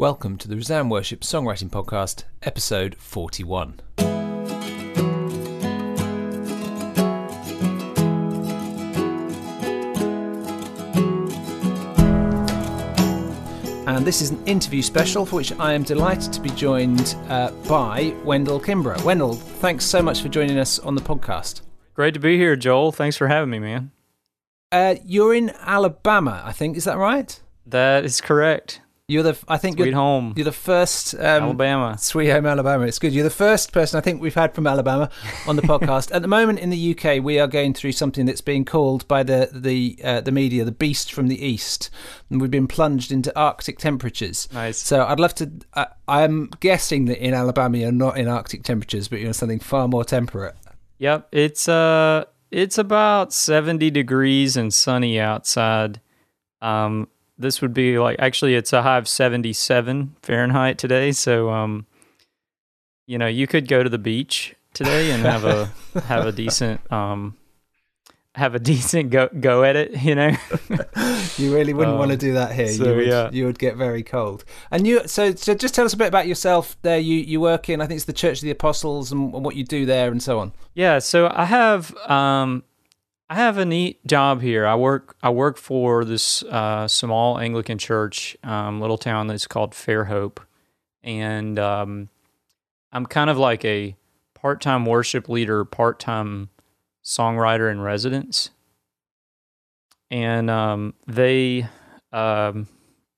Welcome to the Resound Worship Songwriting Podcast, episode 41. And this is an interview special for which I am delighted to be joined uh, by Wendell Kimbrough. Wendell, thanks so much for joining us on the podcast. Great to be here, Joel. Thanks for having me, man. Uh, you're in Alabama, I think. Is that right? That is correct. You're the I think Sweet you're, home, you're the first um, Alabama. Sweet home Alabama. It's good. You're the first person I think we've had from Alabama on the podcast. At the moment in the UK, we are going through something that's being called by the the uh, the media the beast from the east, and we've been plunged into Arctic temperatures. Nice. So I'd love to. Uh, I'm guessing that in Alabama you're not in Arctic temperatures, but you're in something far more temperate. Yep, it's uh, it's about seventy degrees and sunny outside. Um, this would be like actually it's a high of 77 Fahrenheit today, so um you know, you could go to the beach today and have a have a decent um have a decent go go at it, you know. You really wouldn't want to Um, do that here. so, you would, yeah. you would get very cold. And you, so so just tell us a bit about yourself. There, you you work in I think it's the Church of the Apostles and, and what you do there and so on. Yeah, so I have um I have a neat job here. I work I work for this uh, small Anglican church, um, little town that's called Fairhope, and um, I'm kind of like a part-time worship leader, part-time songwriter in residence, and um, they um,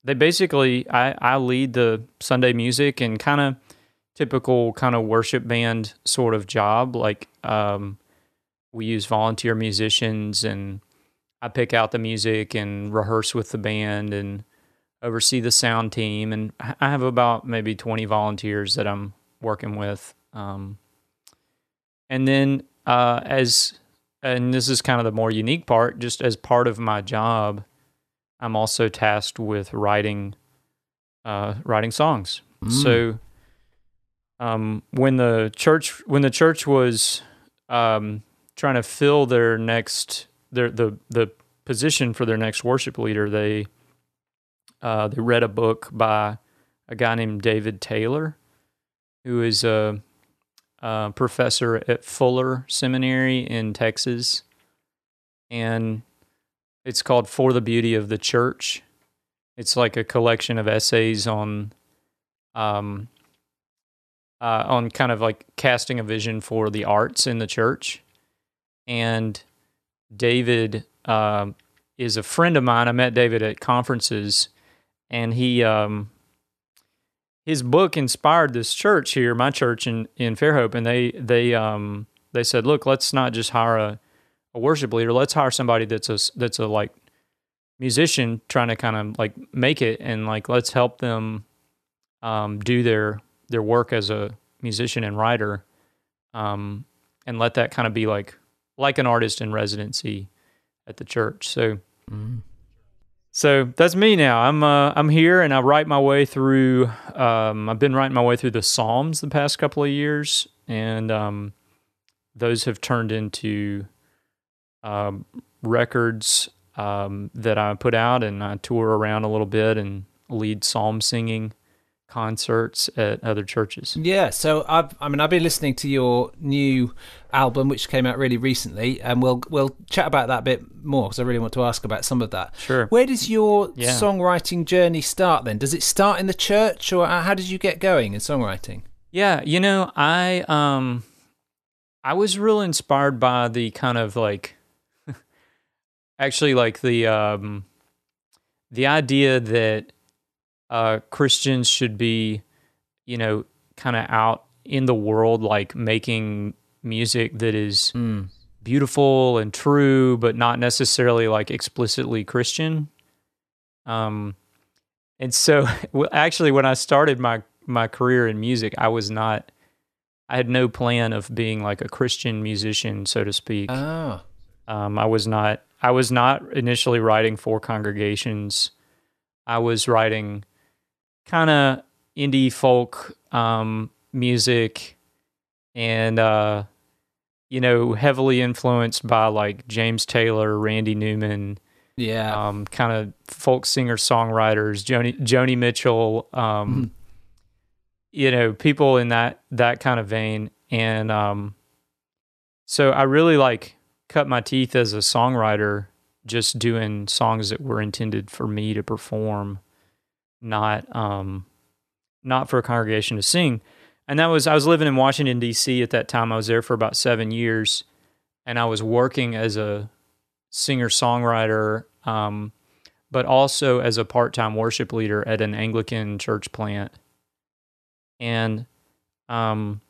they basically I, I lead the Sunday music and kind of typical kind of worship band sort of job. Like um, we use volunteer musicians, and I pick out the music and rehearse with the band and oversee the sound team. And I have about maybe twenty volunteers that I'm working with. Um, and then uh, as and this is kind of the more unique part, just as part of my job, I'm also tasked with writing uh, writing songs. So um, when the church when the church was um, trying to fill their next their the the position for their next worship leader, they uh, they read a book by a guy named David Taylor, who is a, a professor at Fuller Seminary in Texas, and it's called "For the Beauty of the Church." It's like a collection of essays on um, uh, on kind of like casting a vision for the arts in the church. And David um, is a friend of mine. I met David at conferences, and he um, his book inspired this church here, my church in in Fairhope, and they they um, they said, look, let's not just hire a, a worship leader. Let's hire somebody that's a that's a like musician trying to kind of like make it, and like let's help them um, do their their work as a musician and writer, um, and let that kind of be like like an artist in residency at the church. So mm. so that's me now. I'm uh, I'm here and I write my way through. Um, I've been writing my way through the Psalms the past couple of years, and um, those have turned into um, records um, that I put out, and I tour around a little bit and lead psalm singing concerts at other churches. Yeah, so I've, I mean, I've been listening to your new album, which came out really recently, and we'll we'll chat about that a bit more because I really want to ask about some of that. Sure. Where does your Yeah. songwriting journey start? Then, does it start in the church, or how did you get going in songwriting? Yeah, you know, I um I was real inspired by the kind of like actually like the um the idea that uh Christians should be, you know, kind of out in the world like making music that is Mm. beautiful and true but not necessarily like explicitly Christian. Um and so actually when I started my my career in music, I was not I had no plan of being like a Christian musician, so to speak. Ah, Um, I was not. I was not initially writing for congregations. I was writing kind of indie folk um, music, and uh, you know, heavily influenced by like James Taylor, Randy Newman, Yeah. um, kind of folk singer songwriters, Joni Joni Mitchell, um, Mm-hmm. you know, people in that that kind of vein, and um, so I really like cut my teeth as a songwriter, just doing songs that were intended for me to perform, not um, not for a congregation to sing. And that was I was living in Washington D.C. at that time. I was there for about seven years, and I was working as a singer songwriter, um, but also as a part time worship leader at an Anglican church plant. And um,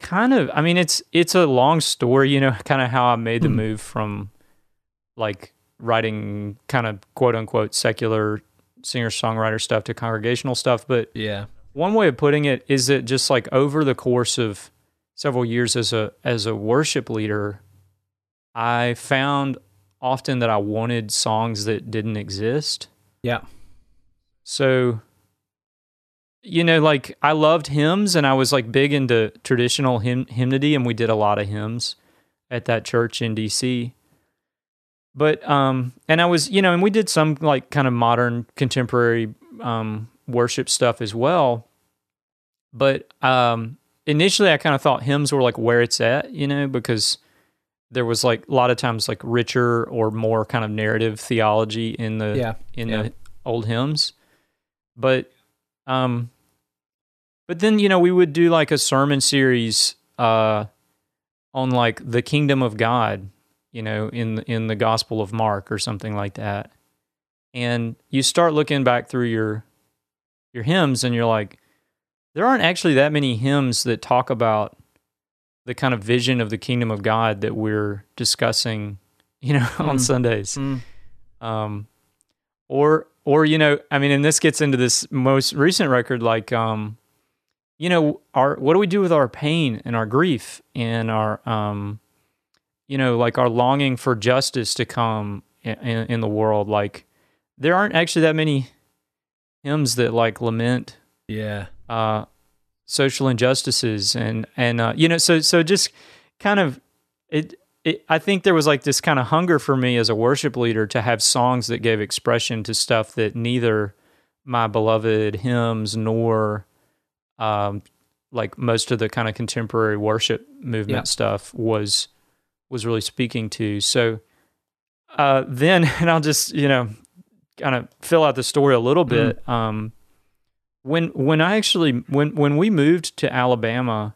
kind of, I mean, it's it's a long story, you know, kind of how I made the Hmm. move from like writing kind of quote unquote secular singer songwriter stuff to congregational stuff. But yeah. one way of putting it is that just like over the course of several years as a as a worship leader, I found often that I wanted songs that didn't exist. Yeah. So you know, like I loved hymns and I was like big into traditional hymn hymnody and we did a lot of hymns at that church in DC. But um and I was, you know, and we did some like kind of modern contemporary um worship stuff as well. But um initially I kind of thought hymns were like where it's at, you know, because there was like a lot of times like richer or more kind of narrative theology in the Yeah. in yeah. the old hymns. But um but then you know we would do like a sermon series uh on like the kingdom of God, you know, in in the gospel of Mark or something like that. And you start looking back through your your hymns and you're like there aren't actually that many hymns that talk about the kind of vision of the kingdom of God that we're discussing, you know, on Mm. Sundays Mm. um or or you know i mean and this gets into this most recent record like um you know our what do we do with our pain and our grief and our um you know like our longing for justice to come in, in, the world like there aren't actually that many hymns that like lament Yeah. uh, social injustices and and uh, you know so so just kind of it, it I think there was like this kind of hunger for me as a worship leader to have songs that gave expression to stuff that neither my beloved hymns nor um like most of the kind of contemporary worship movement Yeah. stuff was was really speaking to so uh then and I'll just you know kind of fill out the story a little bit um when when I actually when when we moved to Alabama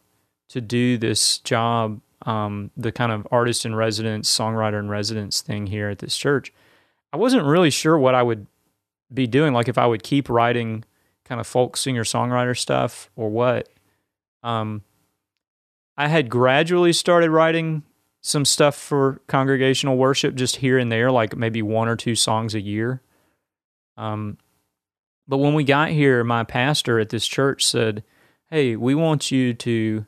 to do this job, um, the kind of artist in residence, songwriter in residence thing here at this church, I wasn't really sure what I would be doing. Like if I would keep writing kind of folk singer songwriter stuff or what. Um, I had gradually started writing some stuff for congregational worship, just here and there, like maybe one or two songs a year. Um, but when we got here, my pastor at this church said, Hey, we want you to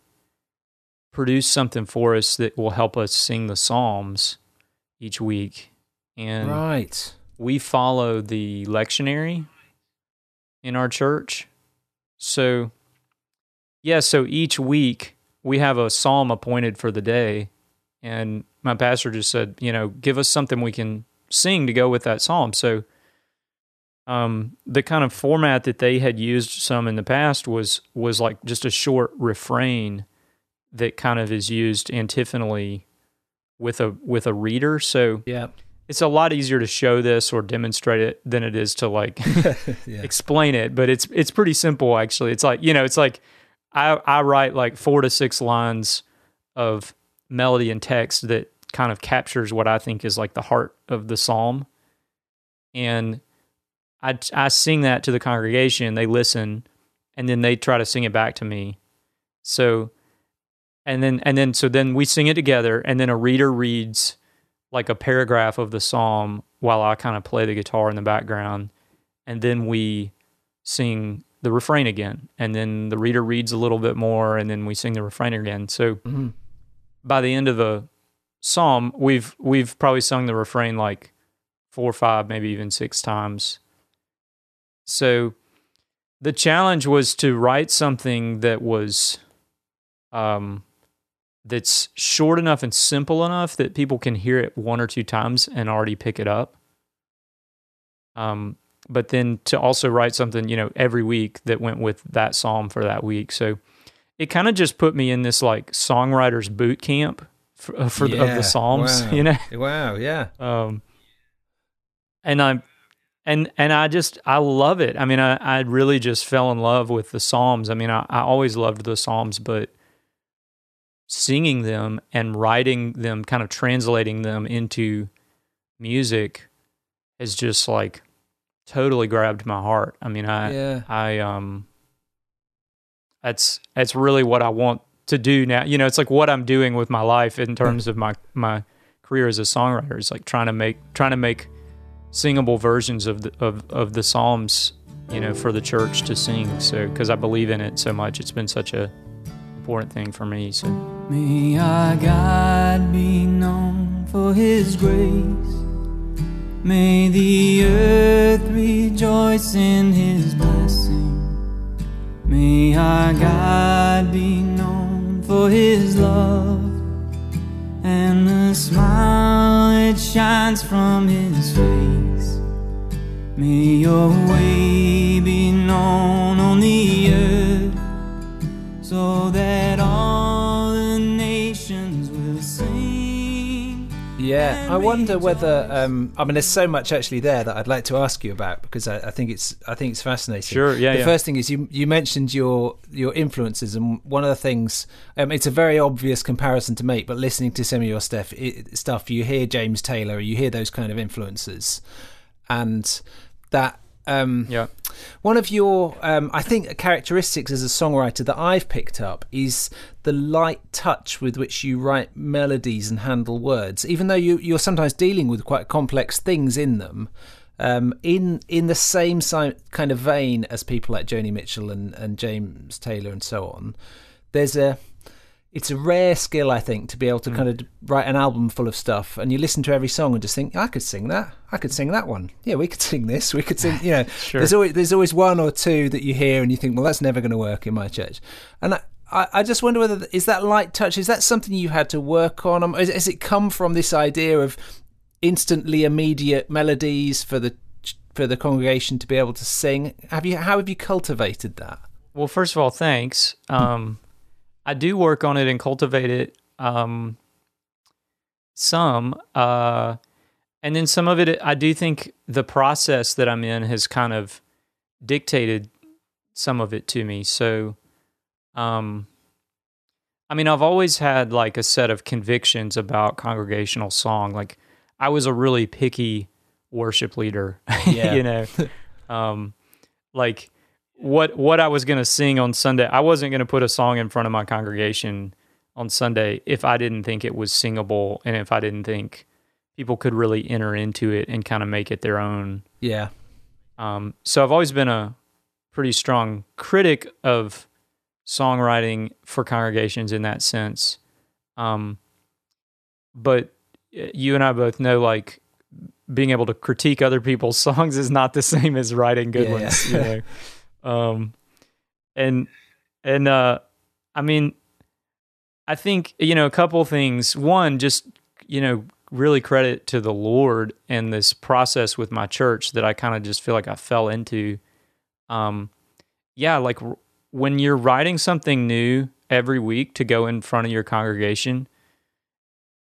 produce something for us that will help us sing the Psalms each week. And Right. we follow the lectionary in our church. So, yeah, so each week we have a psalm appointed for the day. And my pastor just said, you know, give us something we can sing to go with that psalm. So, um, the kind of format that they had used some in the past was was like just a short refrain that kind of is used antiphonally with a with a reader. So Yeah. it's a lot easier to show this or demonstrate it than it is to like yeah. explain it but it's it's pretty simple actually it's like you know it's like i i write like four to six lines of melody and text that kind of captures what i think is like the heart of the psalm. And i i sing that to the congregation they listen and then they try to sing it back to me. So and then and then so then we sing it together and then a reader reads like a paragraph of the psalm while I kind of play the guitar in the background and then we sing the refrain again. And then the reader reads a little bit more and then we sing the refrain again. So Mhm. By the end of the psalm we've we've probably sung the refrain like four or five maybe even six times so the challenge was to write something that was um that's short enough and simple enough that people can hear it one or two times and already pick it up. Um, but then to also write something, you know, every week that went with that psalm for that week. So it kind of just put me in this like songwriters boot camp for, uh, for the, of the psalms, Wow. you know. Wow, yeah. Um, and I'm, and and I just I love it. I mean, I I really just fell in love with the Psalms. I mean, I, I always loved the Psalms, but singing them and writing them, kind of translating them into music, has just like totally grabbed my heart. I mean, I yeah. I um, that's that's really what I want to do now. You know, it's like what I'm doing with my life in terms of my my career as a songwriter. Is like trying to make trying to make singable versions of the of of the Psalms. You know, for the church to sing. So because I believe in it so much, it's been such a important thing for me. So May our God be known for his grace. May the earth rejoice in his blessing. Our God be known for his love and the smile that shines from his face. May your way Yeah, I wonder whether um, I mean, there's so much actually there that I'd like to ask you about because I, I think it's I think it's fascinating. Sure, yeah, The yeah. first thing is you you mentioned your your influences, and one of the things um, it's a very obvious comparison to make, but listening to some of your stuff, it, stuff you hear James Taylor, you hear those kind of influences, and that um, yeah, one of your, um, I think, characteristics as a songwriter that I've picked up is the light touch with which you write melodies and handle words, even though you, you're sometimes dealing with quite complex things in them. Um, in in the same si- kind of vein as people like Joni Mitchell and, and James Taylor and so on, there's a it's a rare skill, I think, to be able to Mm. kind of write an album full of stuff, and you listen to every song and just think, I could sing that, I could sing that one, yeah, we could sing this, we could sing, you know. Sure. There's always there's always one or two that you hear and you think, well, that's never going to work in my church, and I, I, I just wonder whether is that light touch is that something you had to work on? Um, Has, has it come from this idea of instantly immediate melodies for the for the congregation to be able to sing? Have you how have you cultivated that? Well, first of all, thanks. Um, I do work on it and cultivate it um, some, uh, and then some of it. I do think the process that I'm in has kind of dictated some of it to me. So, um, I mean, I've always had like a set of convictions about congregational song. Like, I was a really picky worship leader. Yeah. you know, um, like what what I was going to sing on Sunday. I wasn't going to put a song in front of my congregation on Sunday if I didn't think it was singable and if I didn't think people could really enter into it and kind of make it their own. Yeah, Um, so I've always been a pretty strong critic of songwriting for congregations in that sense. Um, but you and I both know, like, being able to critique other people's songs is not the same as writing good Yeah, ones. yeah. You know? um, and and uh, I mean, I think you know a couple things. One, just you know, really credit to the Lord and this process with my church that I kind of just feel like I fell into. Um, yeah, like r- when you're writing something new every week to go in front of your congregation,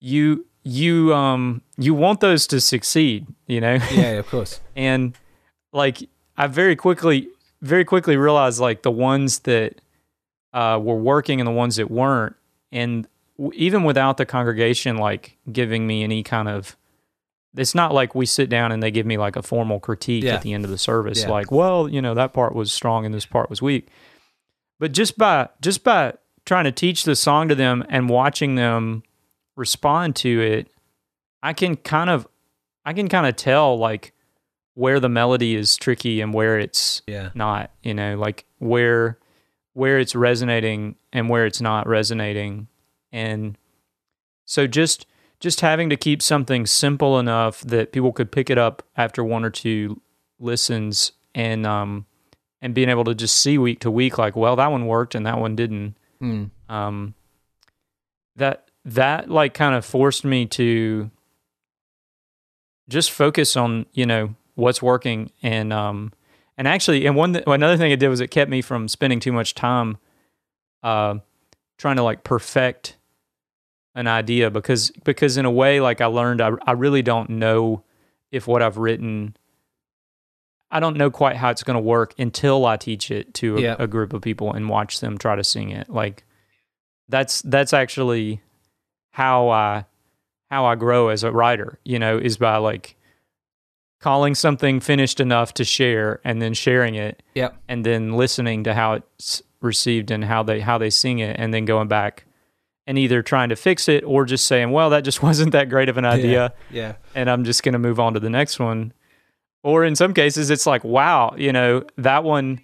you you um you want those to succeed, you know. yeah, of course. and like I very quickly very quickly realized like the ones that uh, were working and the ones that weren't, and w- even without the congregation like giving me any kind of it's not like we sit down and they give me like a formal critique Yeah. at the end of the service Yeah. like well you know that part was strong and this part was weak but just by just by trying to teach the song to them and watching them respond to it i can kind of i can kind of tell like where the melody is tricky and where it's Yeah, not you know like where where it's resonating and where it's not resonating. And so just just having to keep something simple enough that people could pick it up after one or two listens and um and being able to just see week to week like well that one worked and that one didn't. Hmm. um that that like kind of forced me to just focus on you know what's working and um and actually and one th- another thing it did was it kept me from spending too much time uh trying to like perfect an idea because because in a way like I learned I I really don't know if what I've written I don't know quite how it's going to work until I teach it to a, Yeah. a group of people and watch them try to sing it. Like that's that's actually how I how I grow as a writer, you know, is by like calling something finished enough to share and then sharing it Yep. and then listening to how it's received and how they how they sing it and then going back and either trying to fix it or just saying, well, that just wasn't that great of an idea Yeah. and I'm just going to move on to the next one. Or in some cases, it's like, wow, you know, that one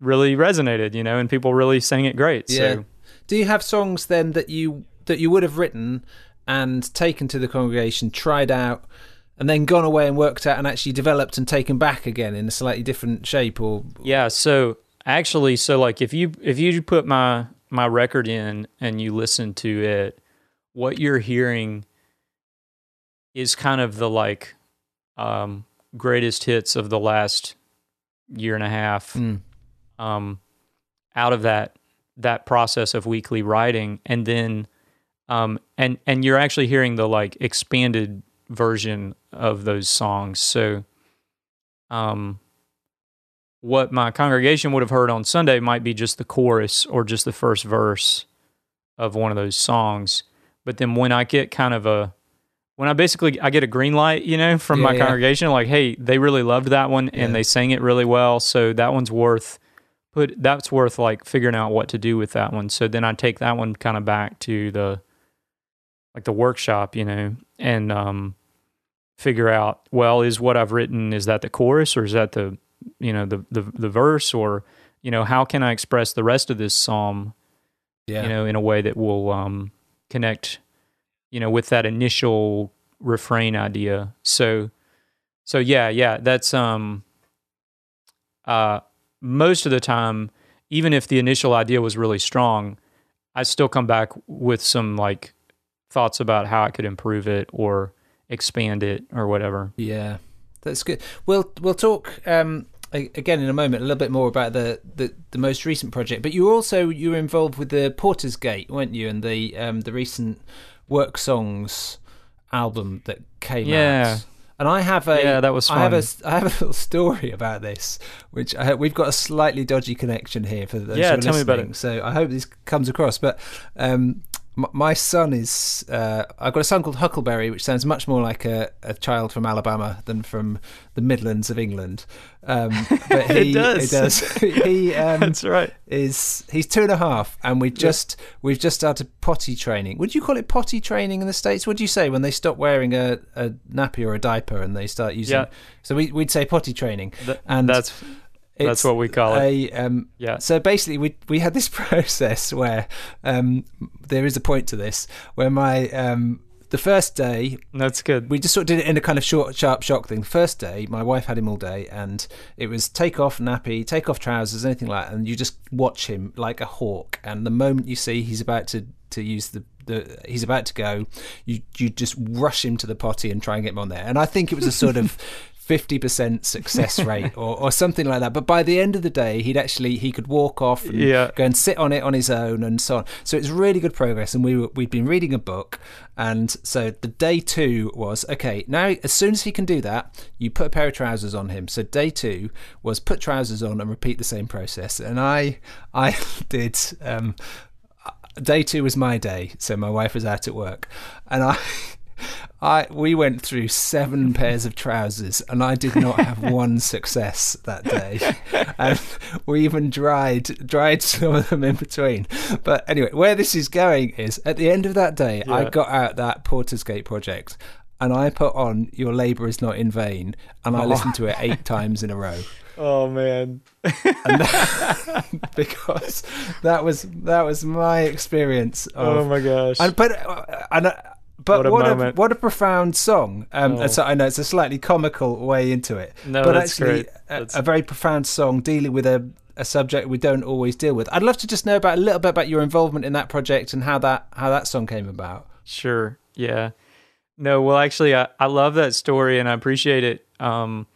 really resonated, you know, and people really sang it great. Yeah. So Do you have songs then that you that you would have written and taken to the congregation, tried out, and then gone away and worked out and actually developed and taken back again in a slightly different shape? Or yeah, so actually, so like if you if you put my my record in and you listen to it, what you're hearing is kind of the like um, greatest hits of the last year and a half. Mm. um, out of that that process of weekly writing, and then um, and and you're actually hearing the like expanded version of those songs. So, um, what my congregation would have heard on Sunday might be just the chorus or just the first verse of one of those songs. But then when I get kind of a when I basically I get a green light, you know, from Yeah, my yeah. congregation, like, hey, they really loved that one and they sang it really well, so that one's worth put that's worth like figuring out what to do with that one. So then I take that one kind of back to the like the workshop, you know, and um figure out, well, is what I've written is that the chorus or is that the you know, the the the verse or you know, how can I express the rest of this psalm yeah, you know, in a way that will um, connect, you know, with that initial refrain idea. So, so yeah, yeah, that's um, uh, most of the time, even if the initial idea was really strong, I still come back with some like thoughts about how I could improve it or expand it or whatever. yeah, that's good. We'll we'll talk um, again in a moment a little bit more about the, the, the most recent project. But you were also you were involved with the Porter's Gate, weren't you? And the um, the recent work songs album that came Yeah. out. And I have a Yeah, that was I have a fun. I have a little story about this, which I, we've got a slightly dodgy connection here for those Yeah, who are tell me about it. So I hope this comes across. But um, my son is uh, I've got a son called Huckleberry, which sounds much more like a, a child from Alabama than from the Midlands of England. Um, but It he does. does. he um, That's right. is he's two and a half, and we just we've just started potty training. Would you call it potty training in the states? What do you say when they stop wearing a, a nappy or a diaper and they start using? Yeah. So we we'd say potty training, Th- and that's that's what we call it. a um, Yeah. so basically, we we had this process where um, there is a point to this where my um, the first day That's good. we just sort of did it in a kind of short, sharp shock thing. The first day, my wife had him all day, and it was take off nappy, take off trousers, anything like that, and you just watch him like a hawk. And the moment you see he's about to to use the the he's about to go, you you just rush him to the potty and try and get him on there. And I think it was a sort of. 50% success rate or, or something like that but by the end of the day he'd actually he could walk off and Yeah. go and sit on it on his own and so on. So it's really good progress. And we were, we'd been reading a book, and so the day two was okay. Now, as soon as he can do that, you put a pair of trousers on him. So day two was put trousers on and repeat the same process. And I I did. Um, day two was my day, so my wife was out at work, and I. I we went through seven pairs of trousers and I did not have one success that day. And we even dried dried some of them in between. But anyway, where this is going is at the end of that day I got out that Porter's Gate project and I put on Your Labour is Not in Vain and I Oh. listened to it eight times in a row. Oh man. That, because that was that was my experience of Oh my gosh. and but uh, and uh, but What what a a, what a profound song. Um, Oh. so I know it's a slightly comical way into it, No, but actually a, a very profound song dealing with a a subject we don't always deal with. I'd love to just know about a little bit about your involvement in that project and how that how that song came about. Sure. Yeah. No, well, actually, I, I love that story and I appreciate it. Um,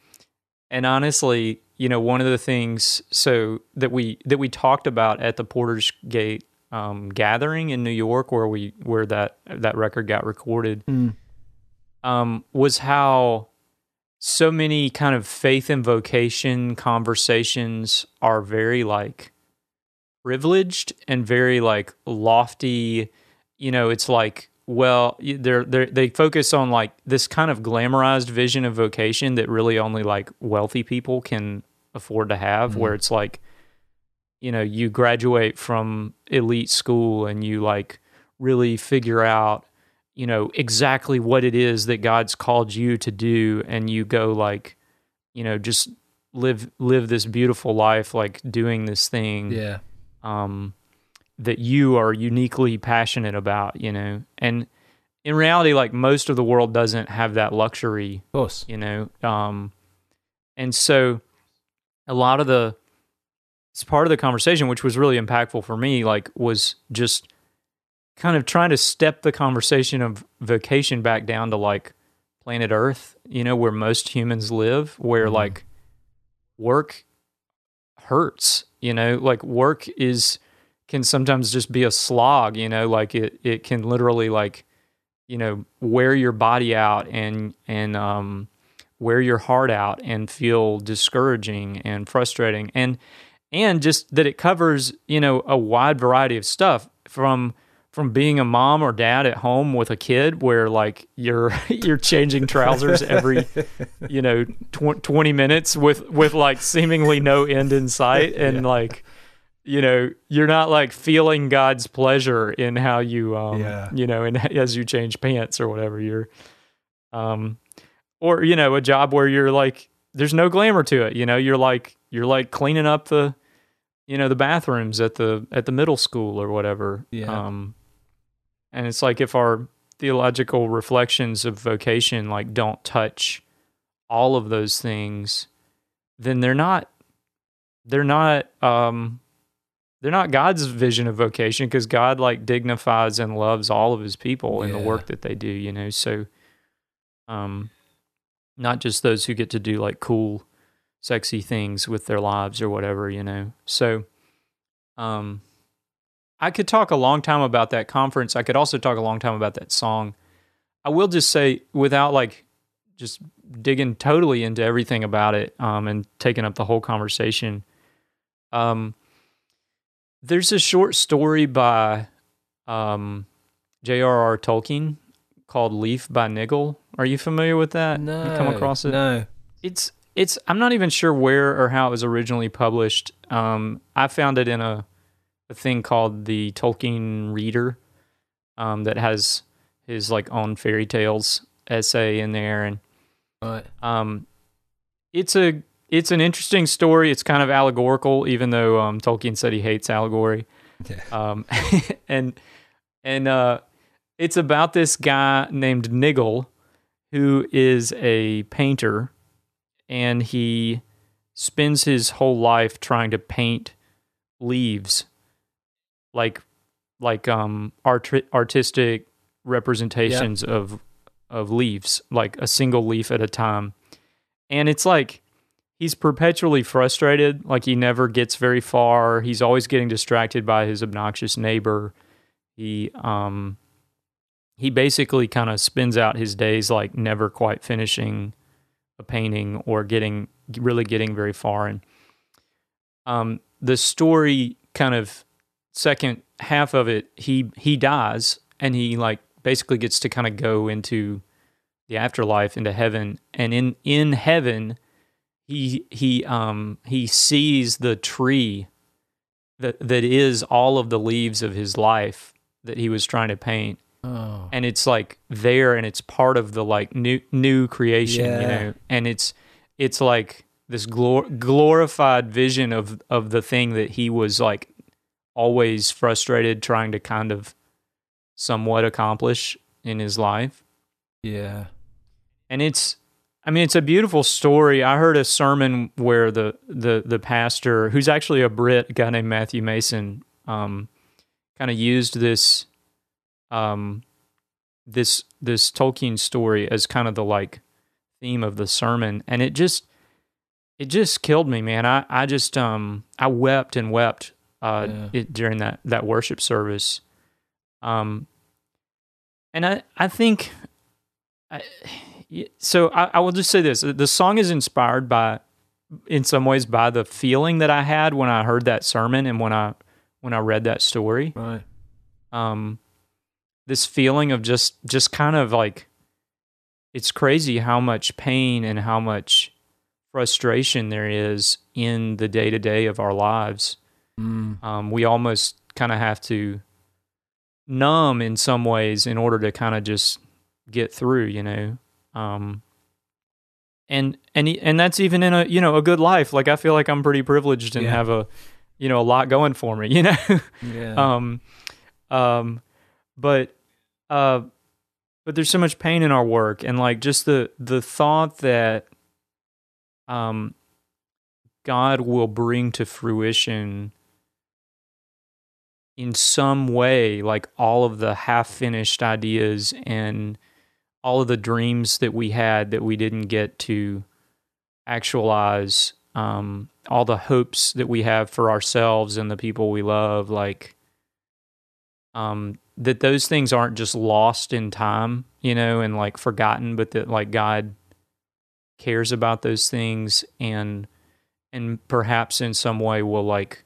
and honestly, you know, one of the things so that we that we talked about at the Porter's Gate um, gathering in New York, where we where that that record got recorded, Mm. um, was how so many kind of faith and vocation conversations are very like privileged and very like lofty. You know, it's like well, they're they they focus on like this kind of glamorized vision of vocation that really only like wealthy people can afford to have, where it's like you know you graduate from elite school and you like really figure out you know exactly what it is that God's called you to do and you go like you know just live live this beautiful life like doing this thing Yeah. um that you are uniquely passionate about you know and in reality like most of the world doesn't have that luxury Of course. you know um and so a lot of the it's part of the conversation which was really impactful for me like was just kind of trying to step the conversation of vocation back down to like planet earth you know where most humans live where like work hurts you know? Like work is can sometimes just be a slog you know? Like it it can literally like you know wear your body out and and um wear your heart out and feel discouraging and frustrating. And and just that it covers you know a wide variety of stuff from from being a mom or dad at home with a kid where like you're you're changing trousers every you know tw- 20 minutes with with like seemingly no end in sight. And like you know you're not like feeling god's pleasure in how you um Yeah. you know and as you change pants or whatever you're um or you know a job where you're like there's no glamour to it you know? You're like you're like cleaning up the you know the bathrooms at the at the middle school or whatever Yeah. um and it's like if our theological reflections of vocation like don't touch all of those things then they're not they're not um they're not God's vision of vocation because God like dignifies and loves all of his people in the work that they do, you know. So um not just those who get to do like cool sexy things with their lives or whatever, you know. So um I could talk a long time about that conference. I could also talk a long time about that song. I will just say without like just digging totally into everything about it um, and taking up the whole conversation. Um, there's a short story by um, J.R.R. Tolkien called "Leaf" by Niggle. Are you familiar with that? No. you come across it? No. It's it's. I'm not even sure where or how it was originally published. Um, I found it in a a thing called the Tolkien Reader, um, that has his like own fairy tales essay in there, and Right. um, it's a it's an interesting story. It's kind of allegorical, even though um, Tolkien said he hates allegory. Yeah. Um, and and uh, it's about this guy named Niggle, who is a painter, and he spends his whole life trying to paint leaves, like like um art- artistic representations of of leaves, like a single leaf at a time. And it's like he's perpetually frustrated, like he never gets very far. He's always getting distracted by his obnoxious neighbor. He um he basically kind of spends out his days like never quite finishing a painting or getting really getting very far. And um the story kind of second half of it he he dies and he like basically gets to kind of go into the afterlife into heaven. And in in heaven he he um he sees the tree that that is all of the leaves of his life that he was trying to paint Oh. and it's like there and it's part of the like new new creation you know and it's it's like this glor- glorified vision of of the thing that he was like always frustrated trying to kind of somewhat accomplish in his life Yeah. and it's I mean, it's a beautiful story. I heard a sermon where the the the pastor, who's actually a Brit, a guy named Matthew Mason, um, kind of used this um this this Tolkien story as kind of the like theme of the sermon, and it just it just killed me, man. I I just um I wept and wept uh Yeah. it, during that that worship service. Um, and I I think I, so I, I will just say this: the song is inspired by, in some ways, by the feeling that I had when I heard that sermon and when I when I read that story. Right. Um, this feeling of just just kind of like, it's crazy how much pain and how much frustration there is in the day to day of our lives. Mm. Um, we almost kind of have to numb in some ways in order to kind of just get through, you know. Um, and and and that's even in a you know a good life. Like I feel like I'm pretty privileged and Yeah. have a you know a lot going for me, you know. Yeah. um, um, but uh, but there's so much pain in our work, and like just the the thought that um, God will bring to fruition in some way, like all of the half finished ideas and all of the dreams that we had that we didn't get to actualize, um, all the hopes that we have for ourselves and the people we love, like um, that those things aren't just lost in time, you know, and like forgotten, but that like God cares about those things and and perhaps in some way will like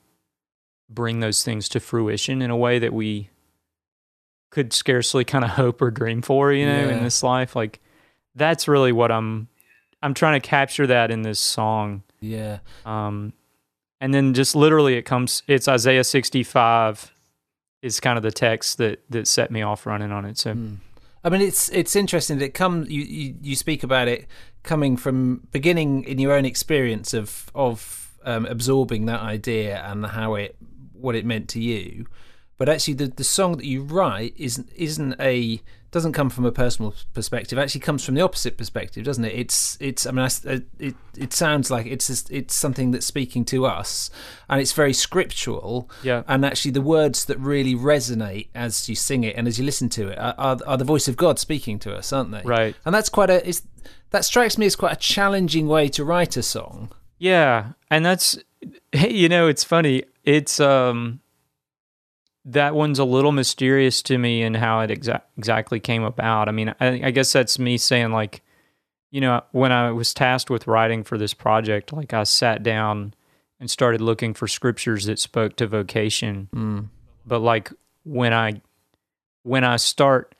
bring those things to fruition in a way that we could scarcely kind of hope or dream for, you know, in this life. Like that's really what I'm I'm trying to capture that in this song. yeah. Um, and then just literally it comes it's Isaiah 65 is kind of the text that that set me off running on it. So Mm. I mean, it's it's interesting that it comes. You, you you speak about it coming from beginning in your own experience of of um, absorbing that idea and how it what it meant to you. But actually, the the song that you write isn't isn't a doesn't come from a personal perspective. It actually comes from the opposite perspective, doesn't it? It's it's. I mean, I uh, it it sounds like it's just- it's something that's speaking to us, and it's very scriptural yeah. and actually the words that really resonate as you sing it and as you listen to it are, are, are the voice of God speaking to us, aren't they? Right. And that's quite a is that strikes me as quite a challenging way to write a song. Yeah, and that's Hey, you know, it's funny. It's um that one's a little mysterious to me and how it exa- exactly came about. I mean, I, I guess that's me saying like, you know, when I was tasked with writing for this project, like I sat down and started looking for scriptures that spoke to vocation. Mm. But like when I when I start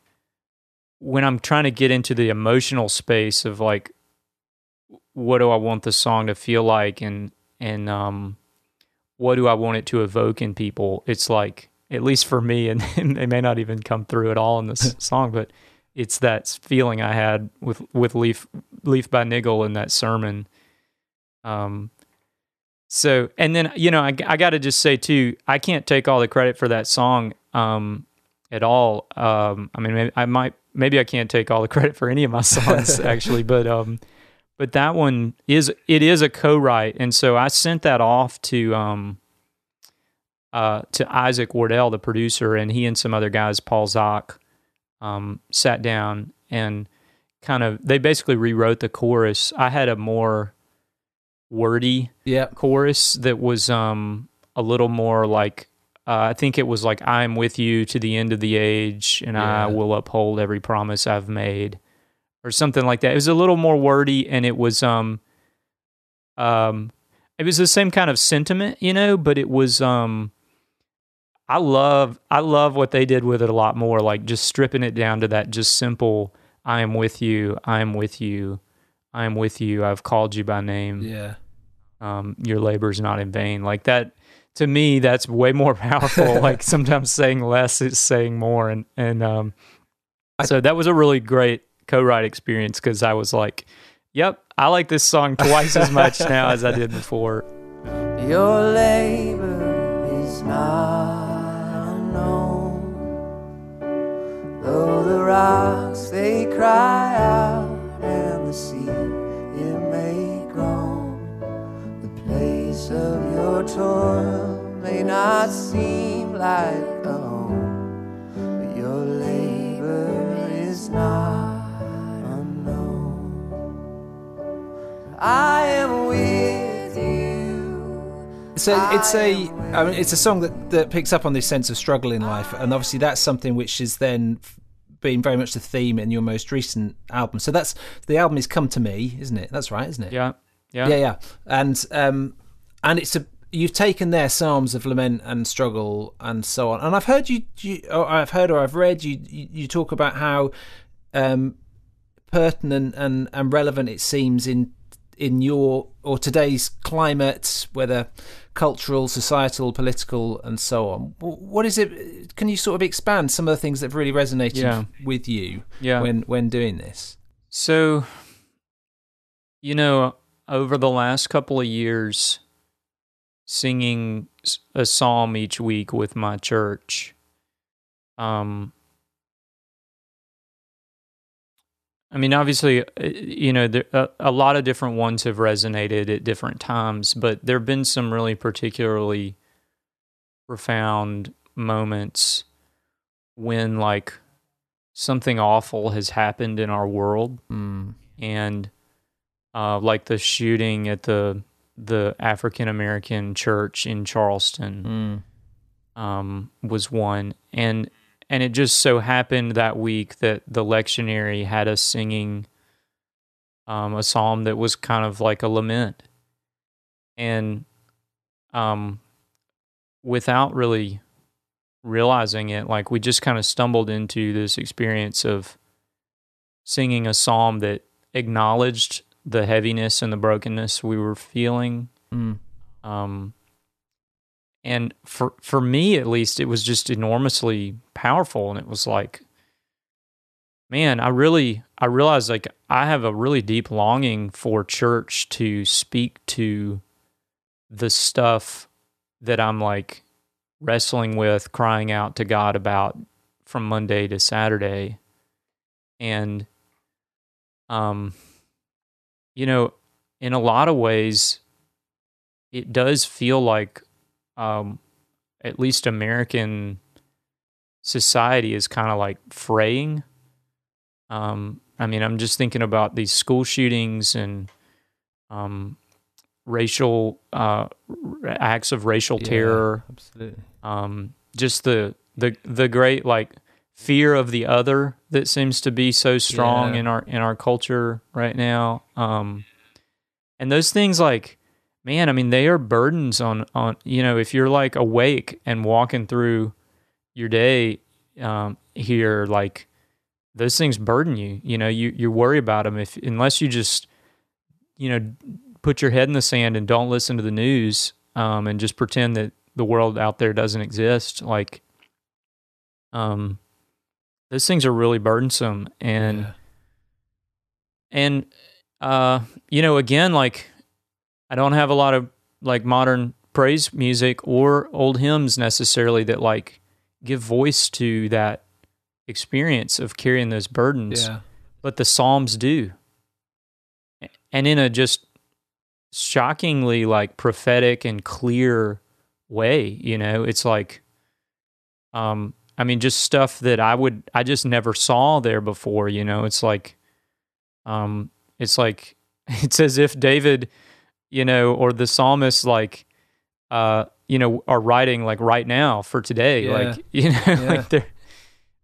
when I'm trying to get into the emotional space of like what do I want the song to feel like and and um what do I want it to evoke in people it's like at least for me and, it may not even come through at all in this song but it's that feeling I had with with Leaf Leaf by Niggle in that sermon. Um so and then you know I, I got to just say too I can't take all the credit for that song um at all. Um I mean maybe I might maybe I can't take all the credit for any of my songs actually but um but that one is it is a co-write and so i sent that off to um uh to isaac wardell the producer and he and some other guys Paul Zach um sat down and kind of they basically rewrote the chorus i had a more wordy Yeah. chorus that was um a little more like uh, I think it was like I'm with you to the end of the age and Yeah. I will uphold every promise I've made or something like that. It was a little more wordy and it was um um it was the same kind of sentiment, you know, but it was um I love I love what they did with it a lot more like just stripping it down to that just simple I am with you, I am with you. I am with you. I've called you by name Yeah. um, your labor is not in vain. Like that, to me, that's way more powerful. like sometimes saying less is saying more, and and um, so that was a really great co-write experience because I was like, "Yep, I like this song twice as much now as I did before." Your labor is not Though the rocks they cry out and the sea it may groan, the place of your toil may not seem like a home, but your labor is not unknown. I am with you. So it's a I mean, it's a song that, that picks up on this sense of struggle in life, and obviously that's something which is then been very much the theme in your most recent album. So that's the album is "Come to Me," isn't it? That's right, isn't it? Yeah. Yeah. yeah, yeah. And um, and it's a you've taken their psalms of lament and struggle and so on. And I've heard you, you or I've heard or I've read you, you, you talk about how um, pertinent and, and relevant it seems in in your or today's climate, whether cultural, societal, political, and so on. What is it? Can you sort of expand some of the things that have really resonated Yeah. with you Yeah. when when doing this? So, you know, over the last couple of years, singing a psalm each week with my church, um, I mean, obviously, uh, you know, there, a, a lot of different ones have resonated at different times, but there have been some really particularly profound moments when, like, something awful has happened in our world Mm. and uh, like the shooting at the the African American church in Charleston Mm. um, was one, and and it just so happened that week that the lectionary had us singing um, a psalm that was kind of like a lament, and um, without really realizing it, like we just kind of stumbled into this experience of singing a psalm that acknowledged the heaviness and the brokenness we were feeling Mm. um, and for for me at least, it was just enormously powerful, and it was like, man, I really I realized like I have a really deep longing for church to speak to the stuff that I'm like wrestling with, crying out to God about from Monday to Saturday, and um, you know, in a lot of ways it does feel like um, at least American society is kind of like fraying. Um, I mean, I'm just thinking about these school shootings and um, racial uh, acts of racial Yeah, terror. absolutely. Um, just the the the great like fear of the other that seems to be so strong Yeah. in our in our culture right now. Um, and those things like man, I mean, they are burdens on on you know if you're like awake and walking through your day um, here, like those things burden you. You know, you you worry about them if unless you just you know put your head in the sand and don't listen to the news um, and just pretend that the world out there doesn't exist. Like, um, those things are really burdensome and Yeah. and uh you know again like i don't have a lot of like modern praise music or old hymns necessarily that like give voice to that experience of carrying those burdens yeah. but the psalms do. And in a just shockingly like prophetic and clear way you know? It's like um i mean just stuff that i would i just never saw there before you know? It's like um it's like it's as if david you know or the psalmists like uh you know are writing like right now for today Yeah. like you know Yeah. like they're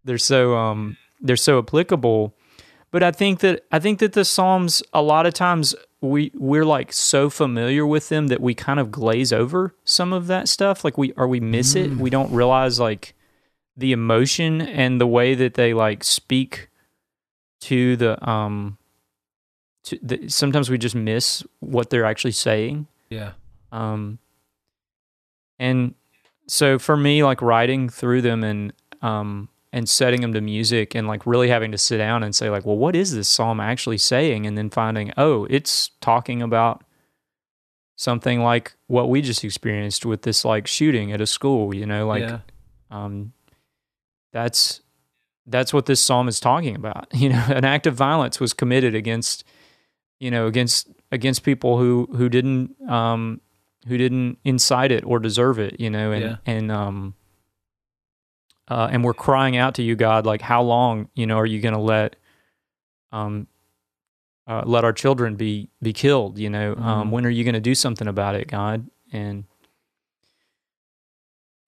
they're so um they're so applicable but i think that i think that the psalms a lot of times we we're like so familiar with them that we kind of glaze over some of that stuff like we or we miss it we don't realize like the emotion and the way that they like speak to the um to the, sometimes we just miss what they're actually saying Yeah. um, and so for me, like writing through them and um, and setting them to music and like really having to sit down and say like, well, what is this psalm actually saying? And then finding, oh, it's talking about something like what we just experienced with this like shooting at a school. You know, like yeah. um, that's that's what this psalm is talking about. You know, an act of violence was committed against, you know, against against people who who didn't um, who didn't incite it or deserve it, you know, and Yeah. and um uh, and we're crying out to you, God, like how long, you know, are you going to let um uh, let our children be be killed? You know, um, Mhm. when are you going to do something about it, God? And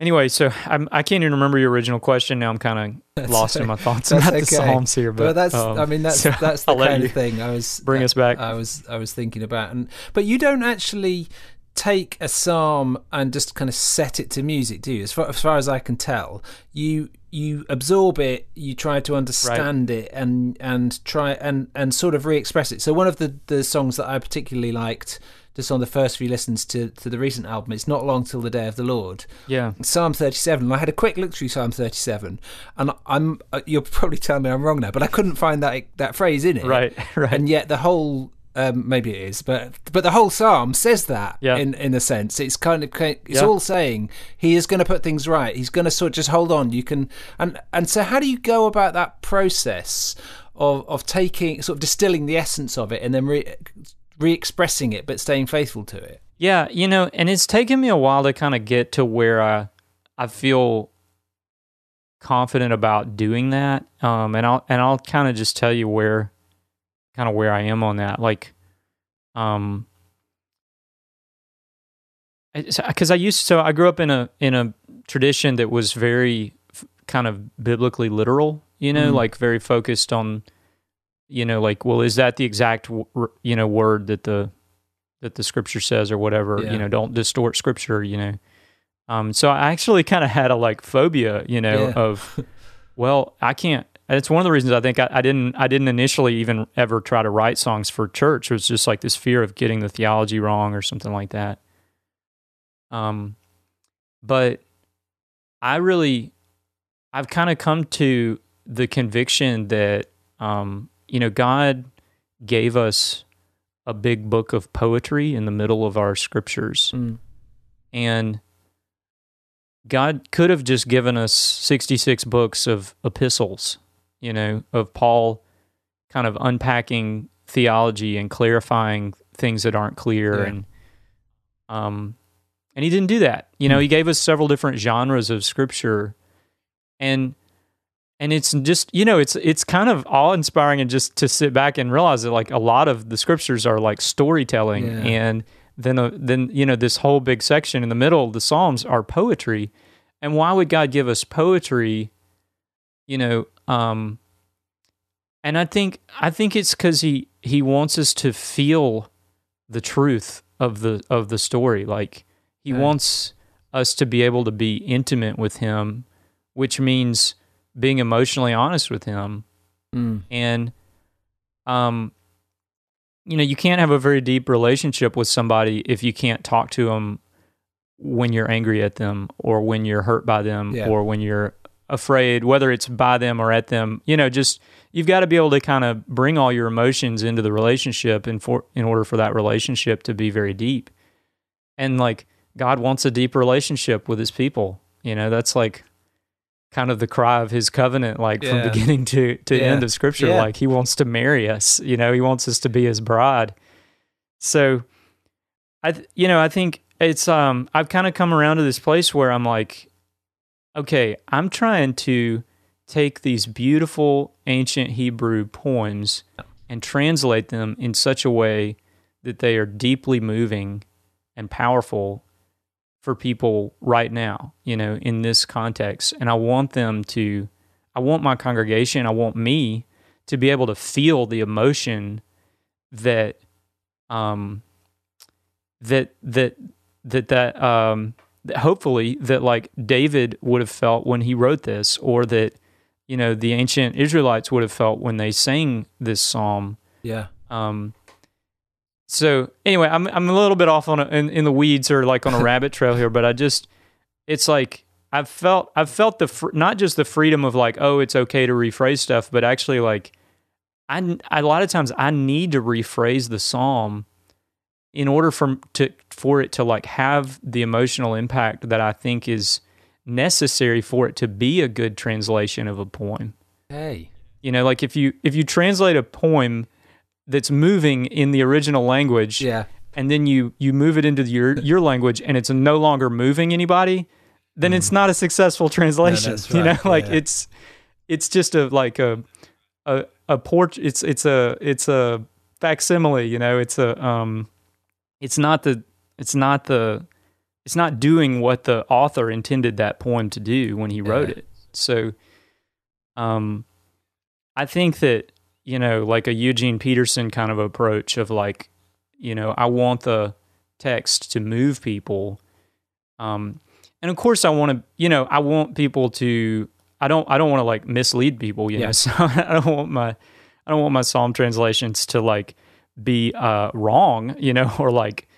anyway, so I'm, I can't even remember your original question. Now I'm kind of lost in my thoughts about the. Psalms here, but that's, um, I mean, that's so that's the I'll kind of thing I was bring us back. I was I was thinking about, and but you don't actually take a psalm and just kind of set it to music, do you? As far as, far as I can tell, you you absorb it, you try to understand it, and and try and and sort of re-express it. So one of the the songs that I particularly liked. Just on the first few listens to, to the recent album, it's not long till the day of the Lord. yeah, Psalm 37. I had a quick look through Psalm 37, and I'm uh, you'll probably tell me I'm wrong now, but I couldn't find that that phrase in it. right, right. And yet the whole um, maybe it is, but but the whole psalm says that Yeah. in in a sense. It's kind of it's Yeah. all saying he is going to put things right. He's going to sort of just hold on. You can and and so how do you go about that process of of taking sort of distilling the essence of it and then re re-expressing it, but staying faithful to it? Yeah, you know, and it's taken me a while to kind of get to where I I feel confident about doing that. Um and I'll and I'll kind of just tell you where kind of where I am on that. Like um cuz I used so I grew up in a in a tradition that was very f- kind of biblically literal, you know, Mm. like very focused on you know like well is that the exact you know word that the that the scripture says or whatever Yeah. you know don't distort scripture you know um so i actually kind of had a like phobia you know Yeah. of well i can't it's one of the reasons i think I, I didn't i didn't initially even ever try to write songs for church it was just like this fear of getting the theology wrong or something like that um but i really i've kind of come to the conviction that um you know god gave us a big book of poetry in the middle of our scriptures. Mm. And God could have just given us 66 books of epistles, you know, of Paul kind of unpacking theology and clarifying things that aren't clear Yeah. and um and he didn't do that. You know, Hmm. he gave us several different genres of scripture and and it's just you know it's it's kind of awe inspiring and just to sit back and realize that like a lot of the scriptures are like storytelling Yeah. and then uh, then you know this whole big section in the middle the psalms are poetry and why would god give us poetry you know um and i think i think it's cuz he he wants us to feel the truth of the of the story like he Right. wants us to be able to be intimate with him which means being emotionally honest with him Mm. and um you know you can't have a very deep relationship with somebody if you can't talk to them when you're angry at them or when you're hurt by them Yeah. or when you're afraid whether it's by them or at them you know just you've got to be able to kind of bring all your emotions into the relationship and for in order for that relationship to be very deep and like god wants a deep relationship with his people you know that's like kind of the cry of his covenant like Yeah. from beginning to to Yeah. end of scripture Yeah. like he wants to marry us you know he wants us to be his bride so i th- you know i think it's um i've kind of come around to this place where i'm like okay i'm trying to take these beautiful ancient hebrew poems and translate them in such a way that they are deeply moving and powerful for people right now, you know, in this context. And I want them to, I want my congregation, I want me to be able to feel the emotion that, um, that, that, that, that, um, that hopefully that like David would have felt when he wrote this, or that, you know, the ancient Israelites would have felt when they sang this psalm. Yeah. Um, so anyway, I'm I'm a little bit off on a, in in the weeds or like on a rabbit trail here, but I just it's like I've felt I've felt the fr- not just the freedom of like oh it's okay to rephrase stuff, but actually like I a lot of times I need to rephrase the psalm in order for to for it to like have the emotional impact that I think is necessary for it to be a good translation of a poem. Hey. You know, like if you if you translate a poem that's moving in the original language, Yeah. and then you you move it into your your language and it's no longer moving anybody, then it's not a successful translation. that's You know, right, like yeah. it's it's just a like a a a port. It's it's a it's a facsimile. You know, it's a um, it's not the it's not the it's not doing what the author intended that poem to do when he wrote Yeah. it. So, um, I think that you know, like a Eugene Peterson kind of approach of like, you know, I want the text to move people. Um, and of course, I want to, you know, I want people to. I don't. I don't want to like mislead people. You know, so I don't want my. I don't want my psalm translations to like be uh, wrong. You know, or like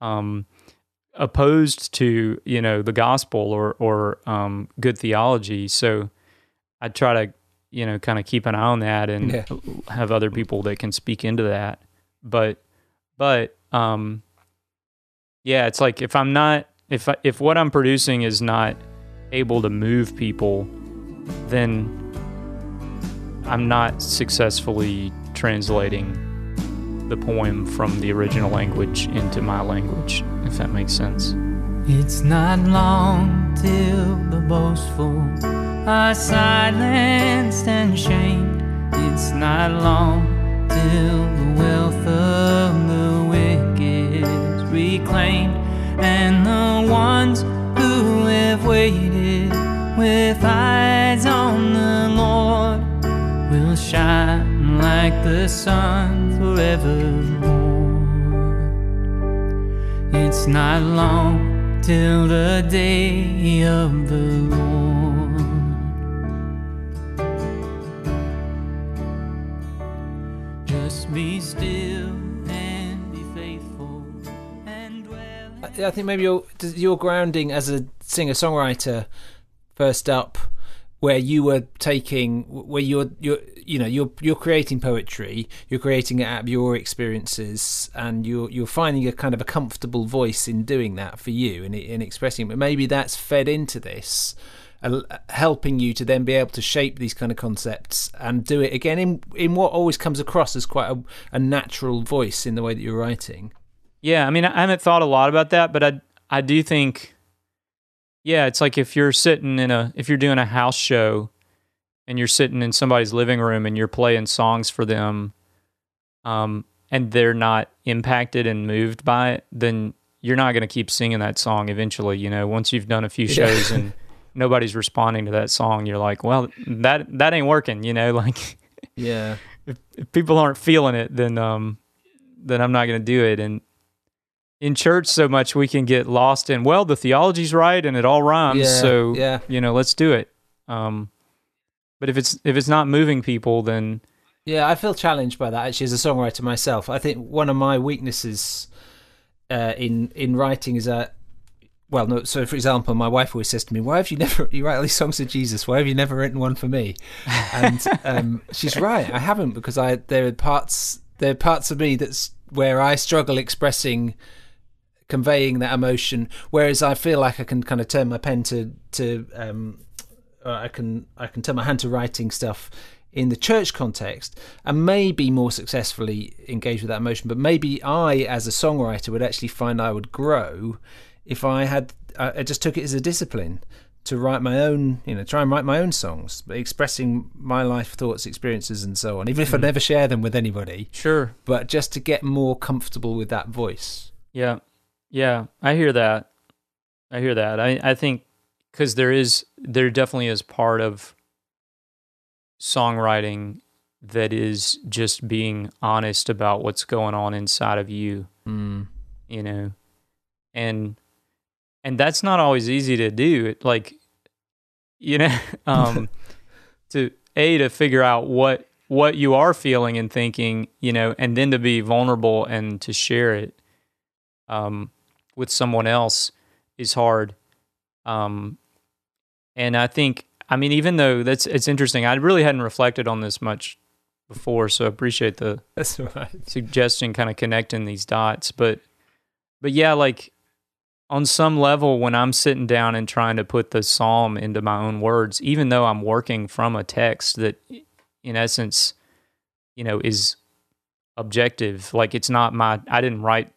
um, opposed to you know the gospel or or um, good theology. So I try to you know kind of keep an eye on that and Yeah. have other people that can speak into that. But but um, yeah, it's like if I'm not if I, if what I'm producing is not able to move people, then I'm not successfully translating the poem from the original language into my language, if that makes sense. It's not long till the boastful are silenced and shamed. It's not long till the wealth of the wicked is reclaimed, and the ones who have waited with eyes on the Lord will shine like the sun forevermore. It's not long till the day of the Lord. Just be still and be faithful and dwell. I think maybe your your grounding as a singer songwriter first up, where you were taking where you're you're you know you're you're creating poetry, you're creating it out of your experiences, and you're you're finding a kind of a comfortable voice in doing that for you and in expressing. But maybe that's fed into this. Helping you to then be able to shape these kind of concepts and do it again in in what always comes across as quite a, a natural voice in the way that you're writing. Yeah, I mean, I haven't thought a lot about that, but I I do think, yeah, it's like if you're sitting in a if you're doing a house show, and you're sitting in somebody's living room and you're playing songs for them, um, and they're not impacted and moved by it, then you're not going to keep singing that song. Eventually, you know, once you've done a few Yeah. shows and nobody's responding to that song, you're like, well, that that ain't working. You know, like Yeah. if, if people aren't feeling it, then um, then I'm not going to do it. And in church, so much we can get lost in. Well, the theology's right and it all rhymes, Yeah, so yeah. you know, let's do it. Um, but if it's if it's not moving people, then Yeah, I feel challenged by that actually as a songwriter myself. I think one of my weaknesses uh, in in writing is that well, no. So, for example, my wife always says to me, "Why have you never you write all these songs of Jesus? Why have you never written one for me?" And um, she's right. I haven't because I there are parts there are parts of me that's where I struggle expressing conveying that emotion whereas i feel like i can kind of turn my pen to to um uh, i can i can turn my hand to writing stuff in the church context and maybe more successfully engage with that emotion. But maybe i as a songwriter would actually find i would grow if i had i I just took it as a discipline to write my own you know try and write my own songs expressing my life thoughts experiences and so on even if i never share them with anybody. Sure, but just to get more comfortable with that voice. Yeah, yeah, I hear that. I hear that. I I think because there is there definitely is part of songwriting that is just being honest about what's going on inside of you mm. you know and and that's not always easy to do it like you know um to a to figure out what what you are feeling and thinking you know and then to be vulnerable and to share it um with someone else is hard. Um and i think i mean even though that's it's interesting i really hadn't reflected on this much before so i appreciate the right. suggestion kind of connecting these dots. But but yeah like on some level when i'm sitting down and trying to put the psalm into my own words even though i'm working from a text that in essence you know is objective like it's not my i didn't write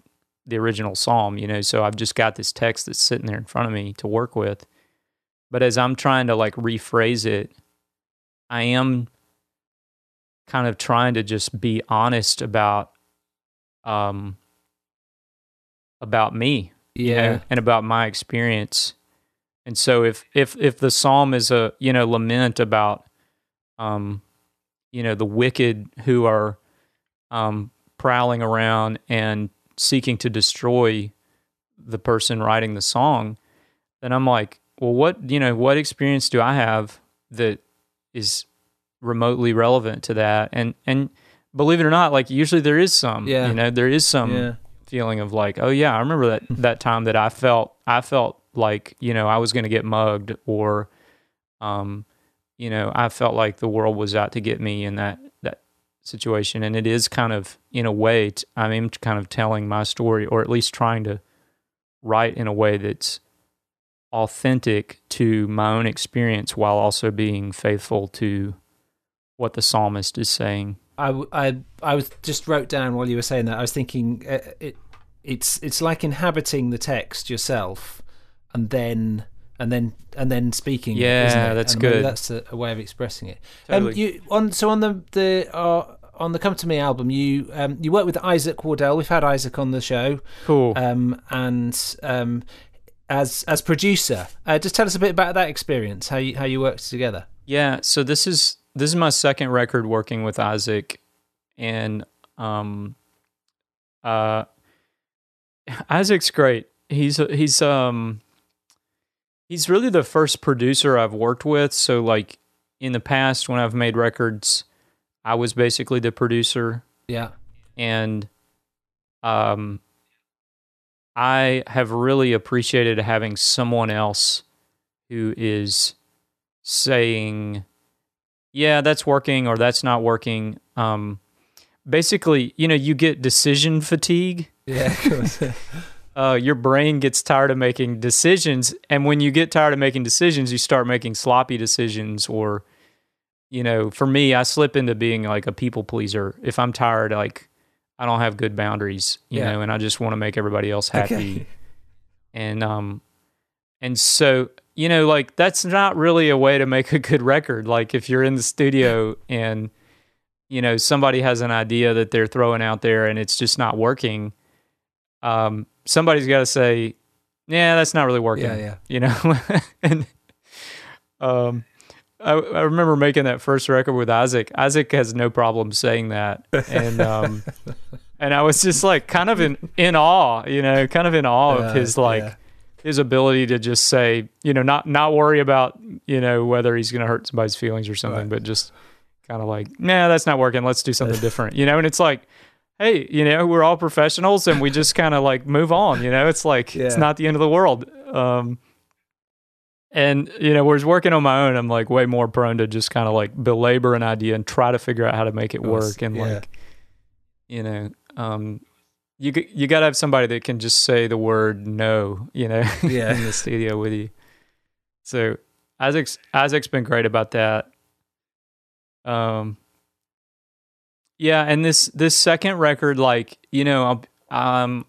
the original psalm, you know. So I've just got this text that's sitting there in front of me to work with. But as I'm trying to like rephrase it, I am kind of trying to just be honest about um about me you know, Yeah. and about my experience. And so if if if the psalm is a you know lament about um you know the wicked who are um prowling around and seeking to destroy the person writing the song, then I'm like, well what you know what experience do I have that is remotely relevant to that? And and believe it or not, like usually there is some. Yeah. You know, there is some yeah. feeling of like, oh yeah, I remember that that time that I felt I felt like you know I was going to get mugged or, um, you know, I felt like the world was out to get me in that that situation, and it is kind of in a way t- I am kind of telling my story or at least trying to write in a way that's authentic to my own experience while also being faithful to what the psalmist is saying. i i, I was just wrote down while you were saying that. I was thinking uh, it, it's it's like inhabiting the text yourself, and then and then and then speaking. Yeah, isn't it? that's And good. That's a, a way of expressing it. Totally. Um, you on so on the the uh, on the Come to Me album, you um, you work with Isaac Wardell. We've had Isaac on the show, Cool. um, and um, as as producer, uh, just tell us a bit about that experience. How you how you worked together. Yeah, so this is this is my second record working with Isaac, and um, uh, Isaac's great. He's he's um, he's really the first producer I've worked with. So like in the past, when I've made records, I was basically the producer, Yeah, and um, I have really appreciated having someone else who is saying, "Yeah, that's working," or "That's not working." Um, basically, you know, you get decision fatigue. yeah. Uh, your brain gets tired of making decisions, and when you get tired of making decisions, you start making sloppy decisions, or you know, for me, I slip into being like a people pleaser. If I'm tired, like I don't have good boundaries, you Yeah. know, and I just want to make everybody else happy. Okay. And um and so, you know, like that's not really a way to make a good record. Like if you're in the studio and you know, somebody has an idea that they're throwing out there and it's just not working, um somebody's got to say, "Yeah, that's not really working." Yeah, yeah. You know? and um I, I remember making that first record with Isaac. Isaac has no problem saying that, and um, and I was just like kind of in in awe, you know, kind of in awe Yeah, of his like yeah. his ability to just say, you know, not not worry about you know whether he's going to hurt somebody's feelings or something, Right. but just kind of like, nah, that's not working. Let's do something different, you know. And it's like, hey, you know, we're all professionals, and we just kind of like move on, you know. It's like it's not the end of the world. Um, and you know, whereas working on my own, I'm like way more prone to just kind of like belabor an idea and try to figure out how to make it work. And yeah. like, you know, um, you you got to have somebody that can just say the word no, you know, Yeah. in the studio with you. So Isaac's Isaac's been great about that. Um, yeah, and this this second record, like you know, I'm um,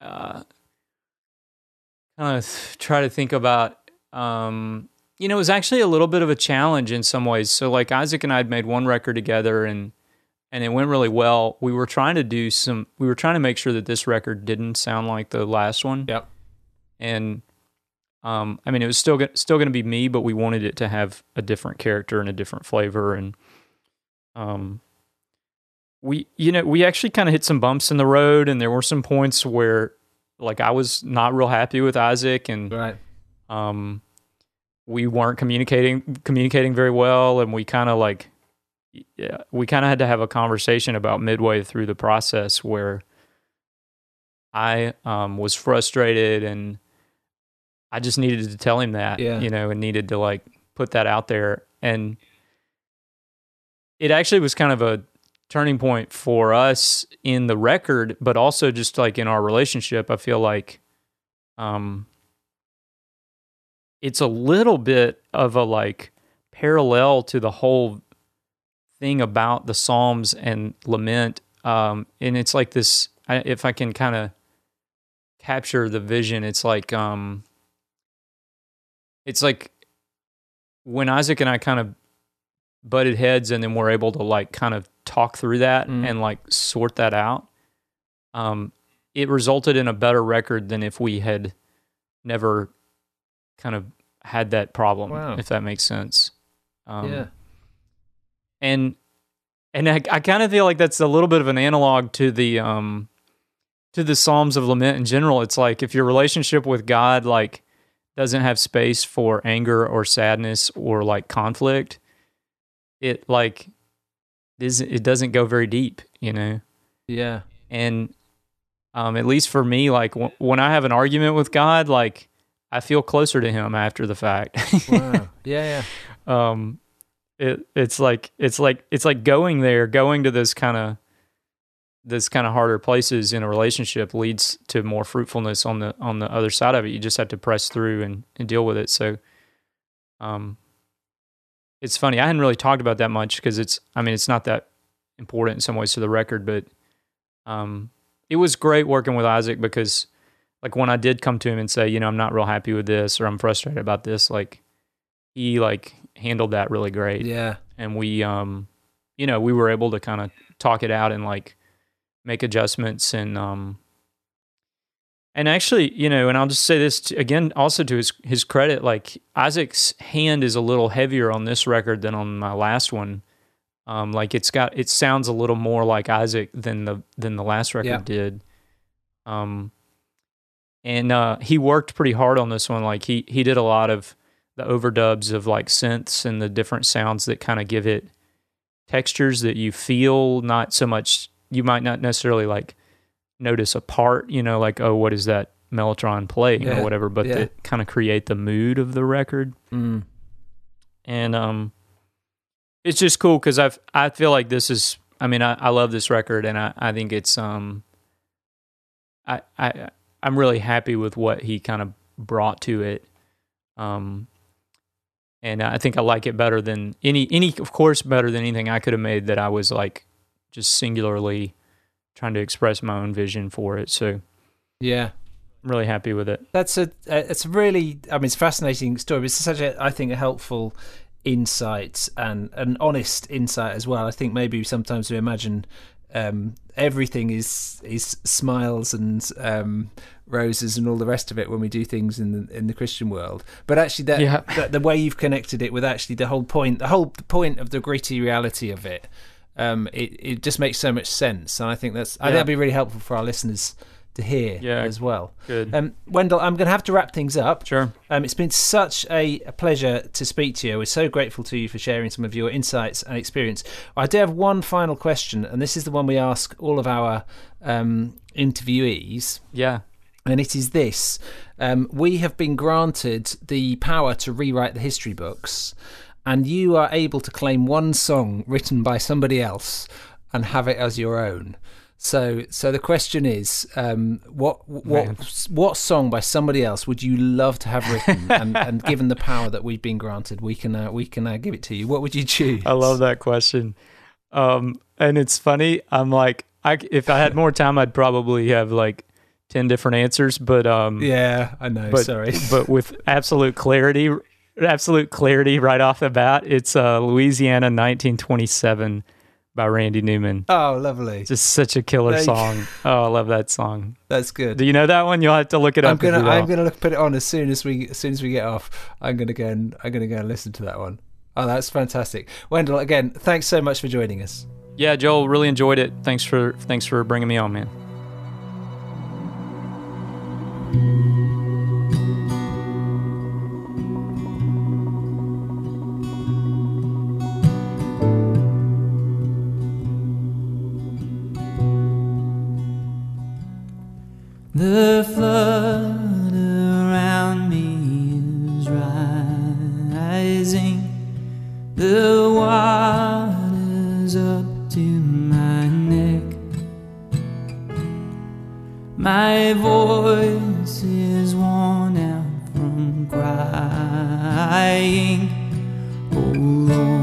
uh, kind of try to think about um you know it was actually a little bit of a challenge in some ways. So like isaac and i had made one record together and and it went really well. We were trying to do some we were trying to make sure that this record didn't sound like the last one. Yep. and um i mean it was still still going to be me but we wanted it to have a different character and a different flavor and um we you know we actually kind of hit some bumps in the road and there were some points where like i was not real happy with isaac and Right. um we weren't communicating communicating very well and we kind of like yeah we kind of had to have a conversation about midway through the process where i um was frustrated and i just needed to tell him that Yeah. you know and needed to like put that out there and it actually was kind of a turning point for us in the record but also just like in our relationship i feel like um it's a little bit of a like parallel to the whole thing about the psalms and lament um and it's like this if i can kind of capture the vision. It's like um, it's like when Isaac and I kind of butted heads, and then we're able to like kind of talk through that Mm. and like sort that out. Um, it resulted in a better record than if we had never kind of had that problem. Wow. If that makes sense. Um, yeah. and and I, I kind of feel like that's a little bit of an analog to the um to the Psalms of Lament in general. It's like if your relationship with God like doesn't have space for anger or sadness or like conflict, it like is it doesn't go very deep, you know. Yeah. And um, at least for me, like w- when I have an argument with God, like I feel closer to Him after the fact. Wow. yeah. Yeah. um it it's like it's like it's like going there going to this kind of this kind of harder places in a relationship leads to more fruitfulness on the on the other side of it you just have to press through and, and deal with it so um it's funny i hadn't really talked about that much because it's i mean it's not that important in some ways to the record but um it was great working with isaac because like when i did come to him and say you know i'm not real happy with this or i'm frustrated about this like he like handled that really great Yeah. and we um you know we were able to kind of talk it out and like make adjustments and um and actually you know and i'll just say this to, again also to his his credit like isaac's hand is a little heavier on this record than on my last one. Um like it's got it sounds a little more like isaac than the than the last record Yeah. did. Um and uh he worked pretty hard on this one. Like he he did a lot of the overdubs of like synths and the different sounds that kind of give it textures that you feel not so much you might not necessarily like notice a part you know like oh what is that mellotron playing Yeah, or whatever but yeah. kind of create the mood of the record Mm. and um it's just cool because i've i feel like this is i mean i, I love this record and I, I think it's um i i i'm really happy with what he kind of brought to it um and i think i like it better than any any of course better than anything i could have made that i was like just singularly trying to express my own vision for it so Yeah. i'm really happy with it That's a. It's a really. I mean, it's a fascinating story. It's such a. I think a helpful insight and an honest insight as well. I think maybe sometimes we imagine um, everything is is smiles and um, roses and all the rest of it when we do things in the in the Christian world. But actually, that, Yeah. that the way you've connected it with actually the whole point, the whole point of the gritty reality of it. Um, it it just makes so much sense, and I think that's I think that'd be really helpful for our listeners to hear Yeah. as well. good Um, Wendell, I'm going to have to wrap things up. sure Um, it's been such a, a pleasure to speak to you. We're so grateful to you for sharing some of your insights and experience. I do have one final question, and this is the one we ask all of our um, interviewees. yeah And it is this um, We have been granted the power to rewrite the history books, and you are able to claim one song written by somebody else and have it as your own. So, so the question is, um, what Man. what what song by somebody else would you love to have written? and, and given the power that we've been granted, we can uh, we can uh, give it to you. What would you choose? I love that question. Um, and it's funny. I'm like, I, if I had more time, I'd probably have like 10 different answers, but, um, Yeah, I know. but, sorry. but with absolute clarity, absolute clarity right off the bat, it's, uh, Louisiana 1927 by Randy Newman. Oh, lovely. Just such a killer you song. Oh, I love that song. That's good. Do you know that one? You'll have to look it up. I'm if gonna I'm gonna look, put it on as soon as we as soon as we get off. I'm gonna go and I'm gonna go and listen to that one. Oh, that's fantastic, Wendell. Again, thanks so much for joining us. Yeah, Joel, really enjoyed it. Thanks for, thanks for bringing me on, man. The flood around me is rising. The water's up to my neck. My voice is worn out from crying. Oh Lord,